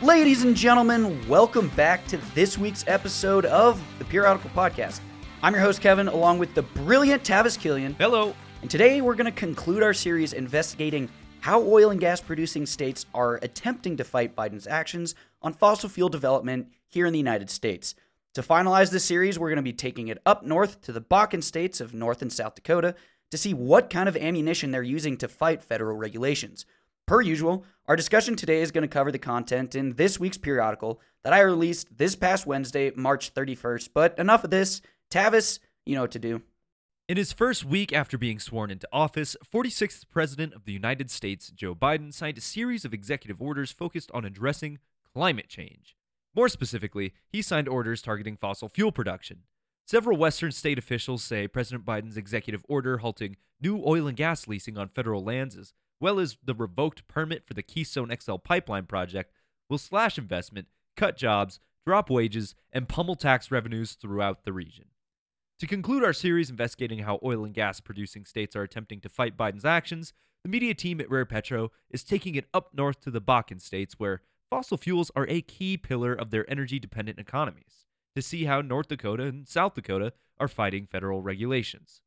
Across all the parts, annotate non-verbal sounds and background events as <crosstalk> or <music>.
Ladies and gentlemen, welcome back to this week's episode of the Periodical Podcast. I'm your host, Kevin, along with the brilliant Tavis Killian. Hello. And today we're going to conclude our series investigating how oil and gas producing states are attempting to fight Biden's actions on fossil fuel development here in the United States. To finalize this series, we're going to be taking it up north to the Bakken states of North and South Dakota to see what kind of ammunition they're using to fight federal regulations. Per usual, our discussion today is going to cover the content in this week's periodical that I released this past Wednesday, March 31st. But enough of this. Tavis, you know what to do. In his first week after being sworn into office, 46th President of the United States, Joe Biden, signed a series of executive orders focused on addressing climate change. More specifically, he signed orders targeting fossil fuel production. Several Western state officials say President Biden's executive order halting new oil and gas leasing on federal lands is well as the revoked permit for the Keystone XL pipeline project, will slash investment, cut jobs, drop wages, and pummel tax revenues throughout the region. To conclude our series investigating how oil and gas producing states are attempting to fight Biden's actions, the media team at Rare Petro is taking it up north to the Bakken states where fossil fuels are a key pillar of their energy dependent economies to see how North Dakota and South Dakota are fighting federal regulations.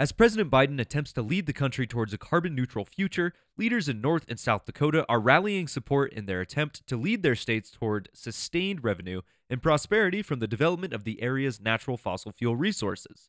As President Biden attempts to lead the country towards a carbon neutral future, leaders in North and South Dakota are rallying support in their attempt to lead their states toward sustained revenue and prosperity from the development of the area's natural fossil fuel resources.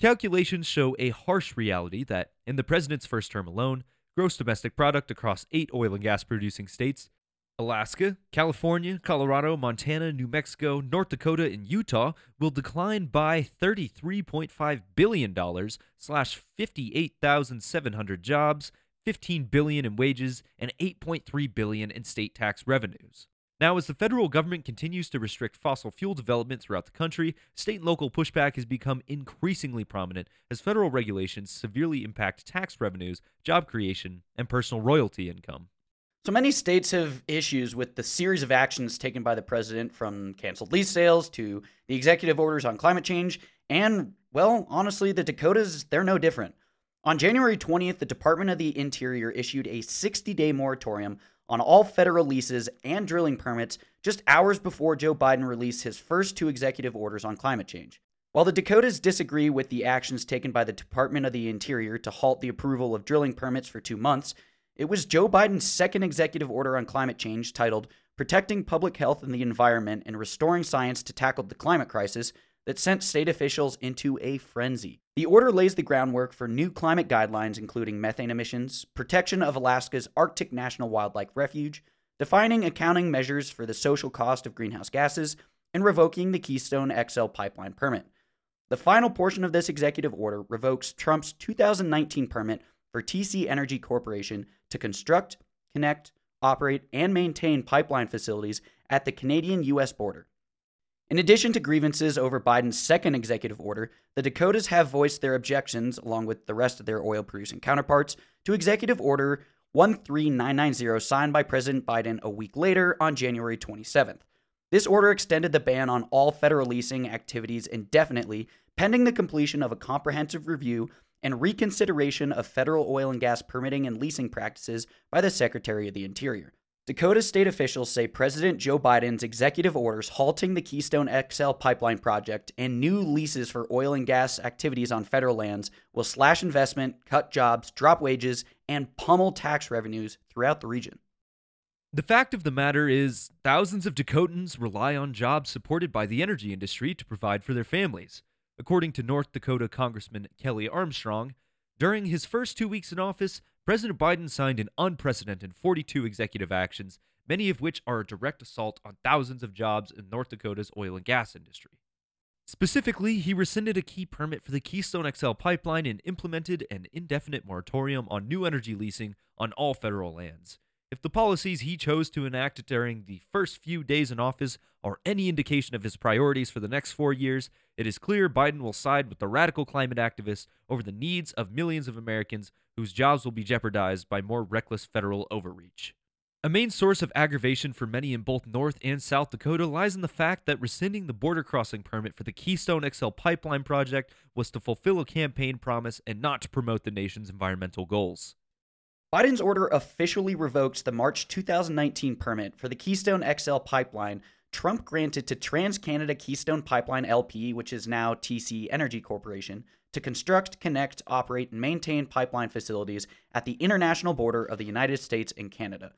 Calculations show a harsh reality that, in the president's first term alone, gross domestic product across eight oil and gas producing states Alaska, California, Colorado, Montana, New Mexico, North Dakota, and Utah will decline by $33.5 billion, slash 58,700 jobs, 15 billion in wages, and 8.3 billion in state tax revenues. Now, as the federal government continues to restrict fossil fuel development throughout the country, state and local pushback has become increasingly prominent as federal regulations severely impact tax revenues, job creation, and personal royalty income. So many states have issues with the series of actions taken by the president from canceled lease sales to the executive orders on climate change. And, well, honestly, the Dakotas, they're no different. On January 20th, the Department of the Interior issued a 60 day moratorium on all federal leases and drilling permits just hours before Joe Biden released his first two executive orders on climate change. While the Dakotas disagree with the actions taken by the Department of the Interior to halt the approval of drilling permits for two months, it was Joe Biden's second executive order on climate change titled Protecting Public Health and the Environment and Restoring Science to Tackle the Climate Crisis that sent state officials into a frenzy. The order lays the groundwork for new climate guidelines, including methane emissions, protection of Alaska's Arctic National Wildlife Refuge, defining accounting measures for the social cost of greenhouse gases, and revoking the Keystone XL pipeline permit. The final portion of this executive order revokes Trump's 2019 permit for TC Energy Corporation to construct, connect, operate, and maintain pipeline facilities at the Canadian US border. In addition to grievances over Biden's second executive order, the Dakotas have voiced their objections, along with the rest of their oil producing counterparts, to Executive Order 13990 signed by President Biden a week later on January 27th. This order extended the ban on all federal leasing activities indefinitely, pending the completion of a comprehensive review and reconsideration of federal oil and gas permitting and leasing practices by the Secretary of the Interior. Dakota state officials say President Joe Biden's executive orders halting the Keystone XL pipeline project and new leases for oil and gas activities on federal lands will slash investment, cut jobs, drop wages, and pummel tax revenues throughout the region. The fact of the matter is, thousands of Dakotans rely on jobs supported by the energy industry to provide for their families. According to North Dakota Congressman Kelly Armstrong, during his first two weeks in office, President Biden signed an unprecedented 42 executive actions, many of which are a direct assault on thousands of jobs in North Dakota's oil and gas industry. Specifically, he rescinded a key permit for the Keystone XL pipeline and implemented an indefinite moratorium on new energy leasing on all federal lands. If the policies he chose to enact during the first few days in office are any indication of his priorities for the next four years, it is clear Biden will side with the radical climate activists over the needs of millions of Americans whose jobs will be jeopardized by more reckless federal overreach. A main source of aggravation for many in both North and South Dakota lies in the fact that rescinding the border crossing permit for the Keystone XL pipeline project was to fulfill a campaign promise and not to promote the nation's environmental goals. Biden's order officially revokes the March 2019 permit for the Keystone XL pipeline Trump granted to TransCanada Keystone Pipeline LP, which is now TC Energy Corporation, to construct, connect, operate, and maintain pipeline facilities at the international border of the United States and Canada.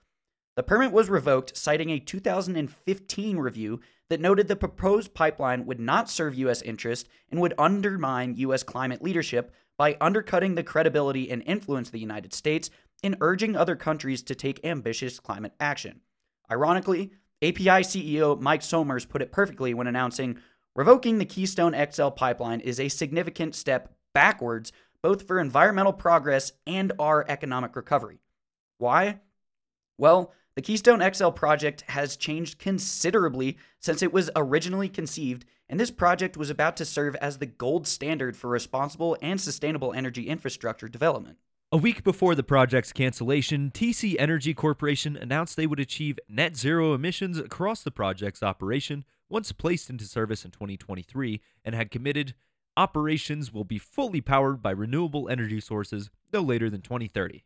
The permit was revoked, citing a 2015 review that noted the proposed pipeline would not serve U.S. interest and would undermine U.S. climate leadership by undercutting the credibility and influence of the United States in urging other countries to take ambitious climate action. Ironically, API CEO Mike Sommers put it perfectly when announcing revoking the Keystone XL pipeline is a significant step backwards, both for environmental progress and our economic recovery. Why? Well, the Keystone XL project has changed considerably since it was originally conceived, and this project was about to serve as the gold standard for responsible and sustainable energy infrastructure development. A week before the project's cancellation, TC Energy Corporation announced they would achieve net zero emissions across the project's operation once placed into service in 2023 and had committed operations will be fully powered by renewable energy sources no later than 2030.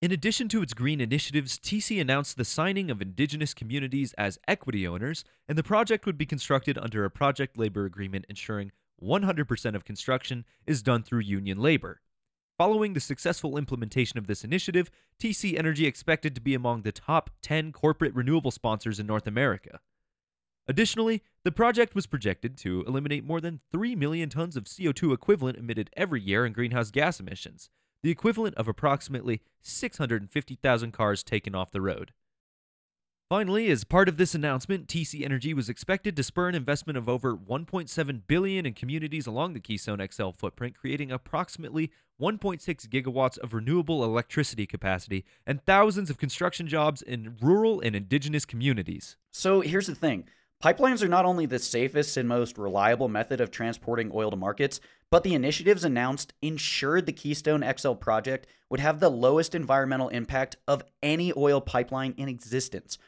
In addition to its green initiatives, TC announced the signing of indigenous communities as equity owners, and the project would be constructed under a project labor agreement ensuring 100% of construction is done through union labor. Following the successful implementation of this initiative, TC Energy expected to be among the top 10 corporate renewable sponsors in North America. Additionally, the project was projected to eliminate more than 3 million tons of CO2 equivalent emitted every year in greenhouse gas emissions, the equivalent of approximately 650,000 cars taken off the road. Finally, as part of this announcement, TC Energy was expected to spur an investment of over 1.7 billion in communities along the Keystone XL footprint, creating approximately 1.6 gigawatts of renewable electricity capacity and thousands of construction jobs in rural and indigenous communities. So, here's the thing. Pipelines are not only the safest and most reliable method of transporting oil to markets, but the initiatives announced ensured the Keystone XL project would have the lowest environmental impact of any oil pipeline in existence.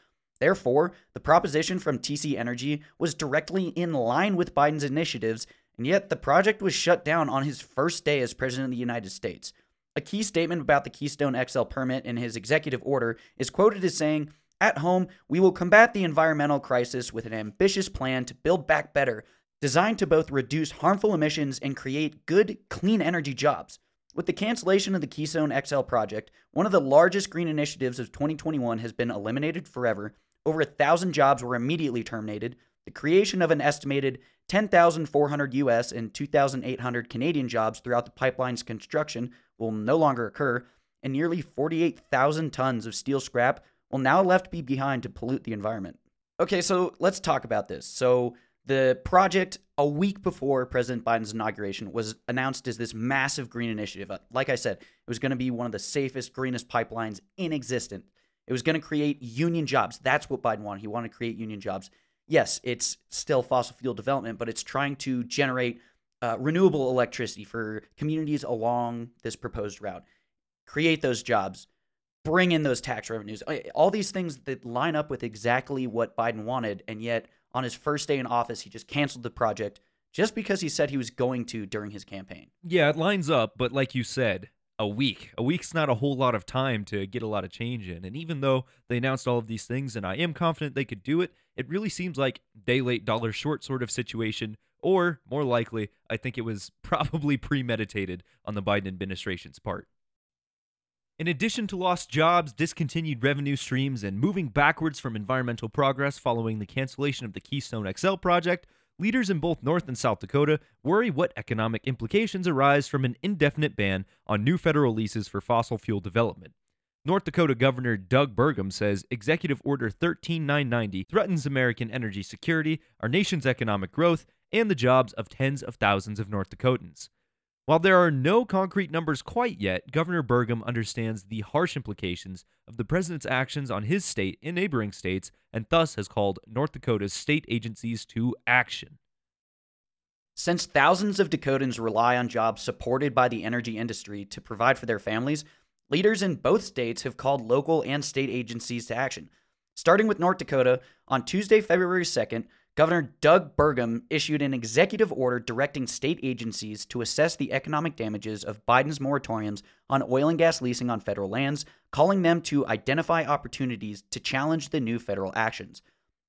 Therefore, the proposition from TC Energy was directly in line with Biden's initiatives, and yet the project was shut down on his first day as President of the United States. A key statement about the Keystone XL permit in his executive order is quoted as saying, At home, we will combat the environmental crisis with an ambitious plan to build back better, designed to both reduce harmful emissions and create good, clean energy jobs. With the cancellation of the Keystone XL project, one of the largest green initiatives of 2021 has been eliminated forever. Over a thousand jobs were immediately terminated. The creation of an estimated 10,400 US and 2,800 Canadian jobs throughout the pipeline's construction will no longer occur, and nearly 48,000 tons of steel scrap will now left be behind to pollute the environment. Okay, so let's talk about this. So, the project, a week before President Biden's inauguration, was announced as this massive green initiative. Uh, like I said, it was going to be one of the safest, greenest pipelines in existence. It was going to create union jobs. That's what Biden wanted. He wanted to create union jobs. Yes, it's still fossil fuel development, but it's trying to generate uh, renewable electricity for communities along this proposed route, create those jobs, bring in those tax revenues. All these things that line up with exactly what Biden wanted, and yet on his first day in office, he just canceled the project just because he said he was going to during his campaign. Yeah, it lines up, but like you said, a week. A week's not a whole lot of time to get a lot of change in. And even though they announced all of these things and I am confident they could do it, it really seems like day late, dollar short sort of situation. Or more likely, I think it was <laughs> probably premeditated on the Biden administration's part. In addition to lost jobs, discontinued revenue streams, and moving backwards from environmental progress following the cancellation of the Keystone XL project, leaders in both North and South Dakota worry what economic implications arise from an indefinite ban on new federal leases for fossil fuel development. North Dakota Governor Doug Burgum says Executive Order 13990 threatens American energy security, our nation's economic growth, and the jobs of tens of thousands of North Dakotans. While there are no concrete numbers quite yet, Governor Burgum understands the harsh implications of the president's actions on his state and neighboring states, and thus has called North Dakota's state agencies to action. Since thousands of Dakotans rely on jobs supported by the energy industry to provide for their families, leaders in both states have called local and state agencies to action. Starting with North Dakota, on Tuesday, February 2nd, Governor Doug Burgum issued an executive order directing state agencies to assess the economic damages of Biden's moratoriums on oil and gas leasing on federal lands, calling them to identify opportunities to challenge the new federal actions.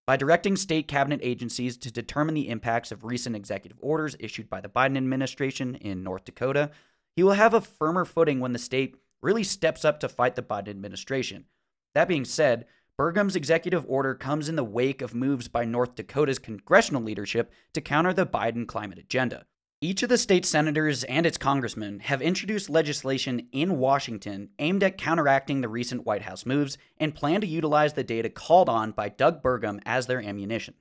By directing state cabinet agencies to determine the impacts of recent executive orders issued by the Biden administration in North Dakota, he will have a firmer footing when the state really steps up to fight the Biden administration. That being said, Burgum's executive order comes in the wake of moves by North Dakota's congressional leadership to counter the Biden climate agenda. Each of the state senators and its congressmen have introduced legislation in Washington aimed at counteracting the recent White House moves and plan to utilize the data called on by Doug Burgum as their ammunition.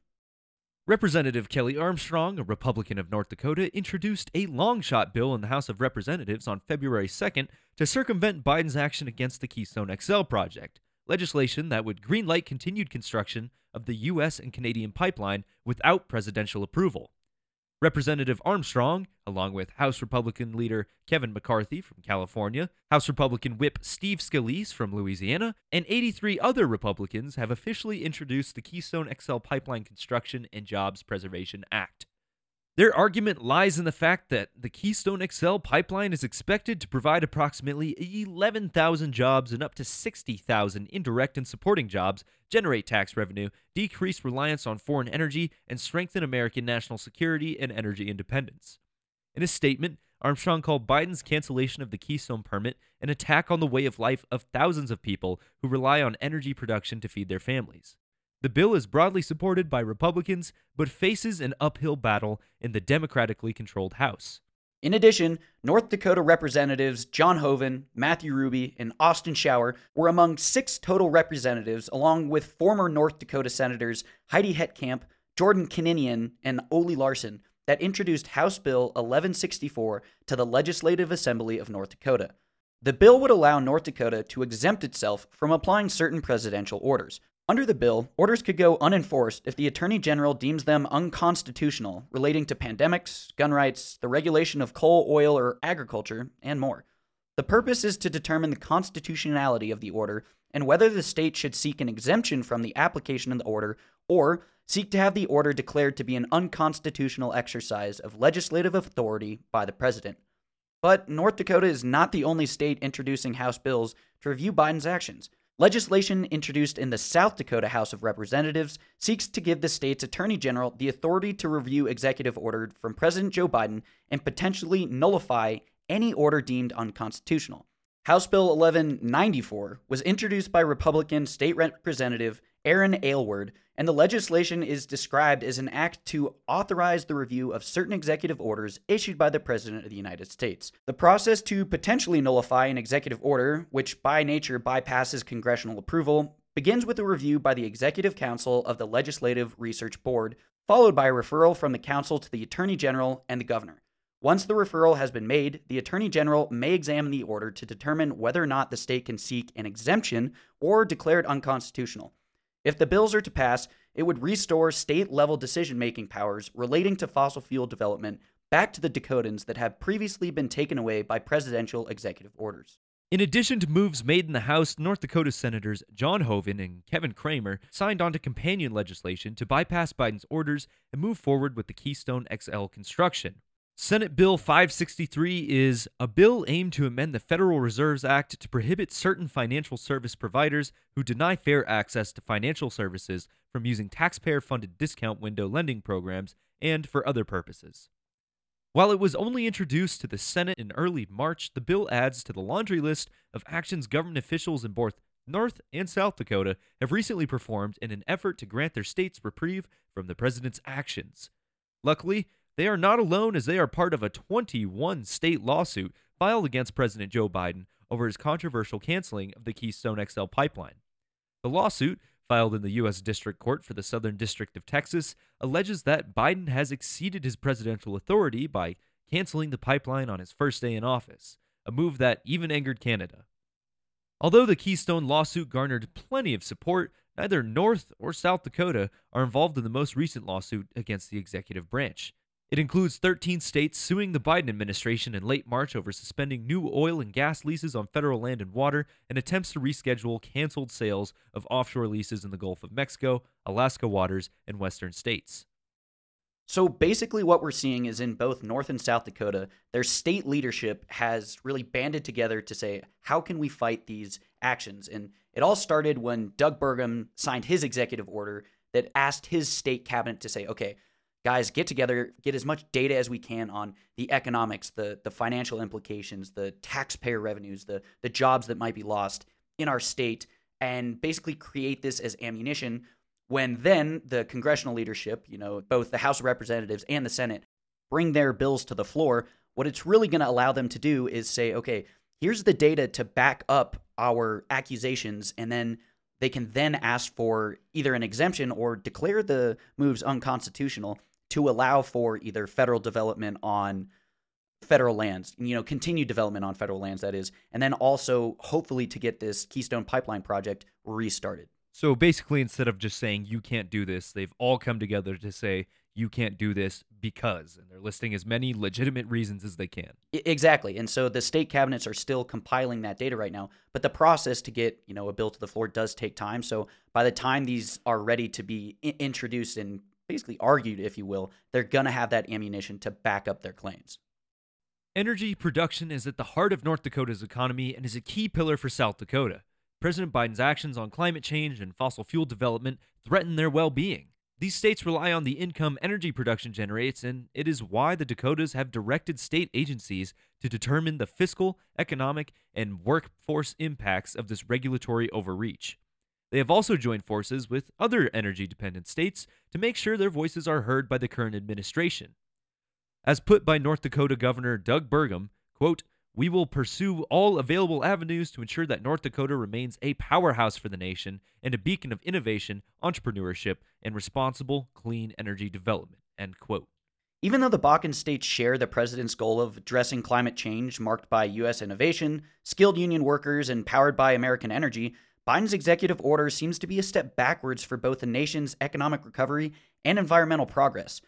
Representative Kelly Armstrong, a Republican of North Dakota, introduced a long shot bill in the House of Representatives on February 2nd to circumvent Biden's action against the Keystone XL project legislation that would greenlight continued construction of the U.S. and Canadian pipeline without presidential approval. Representative Armstrong, along with House Republican leader Kevin McCarthy from California, House Republican Whip Steve Scalise from Louisiana, and 83 other Republicans have officially introduced the Keystone XL Pipeline Construction and Jobs Preservation Act. Their argument lies in the fact that the Keystone XL pipeline is expected to provide approximately 11,000 jobs and up to 60,000 indirect and supporting jobs, generate tax revenue, decrease reliance on foreign energy, and strengthen American national security and energy independence. In a statement, Armstrong called Biden's cancellation of the Keystone permit an attack on the way of life of thousands of people who rely on energy production to feed their families. The bill is broadly supported by Republicans, but faces an uphill battle in the Democratically controlled House. In addition, North Dakota Representatives John Hoeven, Matthew Ruby, and Austin Schauer were among six total representatives, along with former North Dakota Senators Heidi Heitkamp, Jordan Kannianen, and Oley Larsen, that introduced House Bill 1164 to the Legislative Assembly of North Dakota. The bill would allow North Dakota to exempt itself from applying certain presidential orders, under the bill, orders could go unenforced if the Attorney General deems them unconstitutional relating to pandemics, gun rights, the regulation of coal, oil, or agriculture, and more. The purpose is to determine the constitutionality of the order and whether the state should seek an exemption from the application of the order or seek to have the order declared to be an unconstitutional exercise of legislative authority by the president. But North Dakota is not the only state introducing House bills to review Biden's actions. Legislation introduced in the South Dakota House of Representatives seeks to give the state's attorney general the authority to review executive order from President Joe Biden and potentially nullify any order deemed unconstitutional. House Bill 1194 was introduced by Republican State Representative Aaron Aylward, and the legislation is described as an act to authorize the review of certain executive orders issued by the President of the United States. The process to potentially nullify an executive order, which by nature bypasses congressional approval, begins with a review by the Executive Council of the Legislative Research Board, followed by a referral from the Council to the Attorney General and the Governor. Once the referral has been made, the Attorney General may examine the order to determine whether or not the state can seek an exemption or declare it unconstitutional. If the bills are to pass, it would restore state level decision making powers relating to fossil fuel development back to the Dakotans that have previously been taken away by presidential executive orders. In addition to moves made in the House, North Dakota Senators John Hoeven and Kevin Cramer signed on to companion legislation to bypass Biden's orders and move forward with the Keystone XL construction. Senate Bill 563 is a bill aimed to amend the Federal Reserves Act to prohibit certain financial service providers who deny fair access to financial services from using taxpayer funded discount window lending programs and for other purposes. While it was only introduced to the Senate in early March, the bill adds to the laundry list of actions government officials in both North and South Dakota have recently performed in an effort to grant their states reprieve from the president's actions. Luckily, they are not alone as they are part of a 21 state lawsuit filed against President Joe Biden over his controversial canceling of the Keystone XL pipeline. The lawsuit, filed in the U.S. District Court for the Southern District of Texas, alleges that Biden has exceeded his presidential authority by canceling the pipeline on his first day in office, a move that even angered Canada. Although the Keystone lawsuit garnered plenty of support, neither North or South Dakota are involved in the most recent lawsuit against the executive branch. It includes 13 states suing the Biden administration in late March over suspending new oil and gas leases on federal land and water and attempts to reschedule canceled sales of offshore leases in the Gulf of Mexico, Alaska waters, and western states. So basically, what we're seeing is in both North and South Dakota, their state leadership has really banded together to say, how can we fight these actions? And it all started when Doug Burgum signed his executive order that asked his state cabinet to say, okay, guys, get together, get as much data as we can on the economics, the the financial implications, the taxpayer revenues, the the jobs that might be lost in our state, and basically create this as ammunition. When then the congressional leadership, you know, both the House of Representatives and the Senate, bring their bills to the floor, what it's really going to allow them to do is say, okay, here's the data to back up our accusations, and then they can then ask for either an exemption or declare the moves unconstitutional to allow for either federal development on federal lands, you know, continued development on federal lands, that is, and then also hopefully to get this Keystone Pipeline project restarted. So basically, instead of just saying you can't do this, they've all come together to say you can't do this because, and they're listing as many legitimate reasons as they can. Exactly. And so the state cabinets are still compiling that data right now, but the process to get, you know, a bill to the floor does take time. So by the time these are ready to be I- introduced and basically argued, if you will, they're going to have that ammunition to back up their claims. Energy production is at the heart of North Dakota's economy and is a key pillar for South Dakota. President Biden's actions on climate change and fossil fuel development threaten their well being. These states rely on the income energy production generates, and it is why the Dakotas have directed state agencies to determine the fiscal, economic, and workforce impacts of this regulatory overreach. They have also joined forces with other energy dependent states to make sure their voices are heard by the current administration. As put by North Dakota Governor Doug Burgum, quote, we will pursue all available avenues to ensure that North Dakota remains a powerhouse for the nation and a beacon of innovation, entrepreneurship, and responsible clean energy development. End quote. Even though the Bakken states share the president's goal of addressing climate change marked by U.S. innovation, skilled union workers, and powered by American energy, Biden's executive order seems to be a step backwards for both the nation's economic recovery and environmental progress.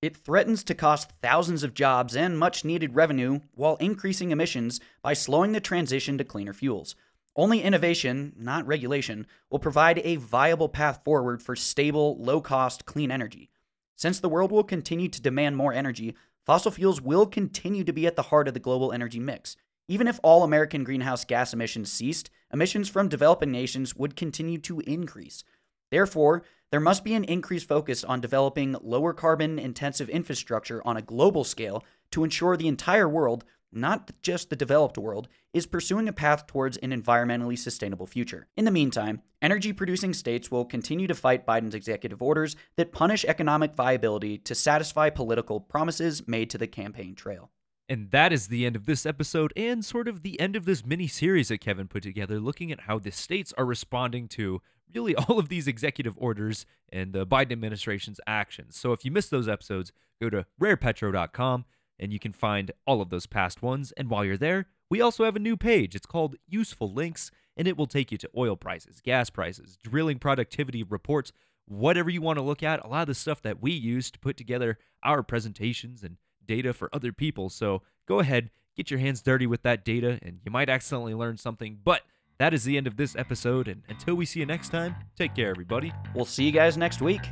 It threatens to cost thousands of jobs and much needed revenue while increasing emissions by slowing the transition to cleaner fuels. Only innovation, not regulation, will provide a viable path forward for stable, low cost, clean energy. Since the world will continue to demand more energy, fossil fuels will continue to be at the heart of the global energy mix. Even if all American greenhouse gas emissions ceased, emissions from developing nations would continue to increase. Therefore, there must be an increased focus on developing lower carbon intensive infrastructure on a global scale to ensure the entire world, not just the developed world, is pursuing a path towards an environmentally sustainable future. In the meantime, energy producing states will continue to fight Biden's executive orders that punish economic viability to satisfy political promises made to the campaign trail. And that is the end of this episode and sort of the end of this mini series that Kevin put together, looking at how the states are responding to really <laughs> all of these executive orders and the Biden administration's actions. So if you missed those episodes, go to rarepetro.com and you can find all of those past ones. And while you're there, we also have a new page. It's called Useful Links, and it will take you to oil prices, gas prices, drilling productivity reports, whatever you want to look at. A lot of the stuff that we use to put together our presentations and data for other people. So go ahead, get your hands dirty with that data, and you might accidentally learn something. But that is the end of this episode. And until we see you next time, take care, everybody. We'll see you guys next week.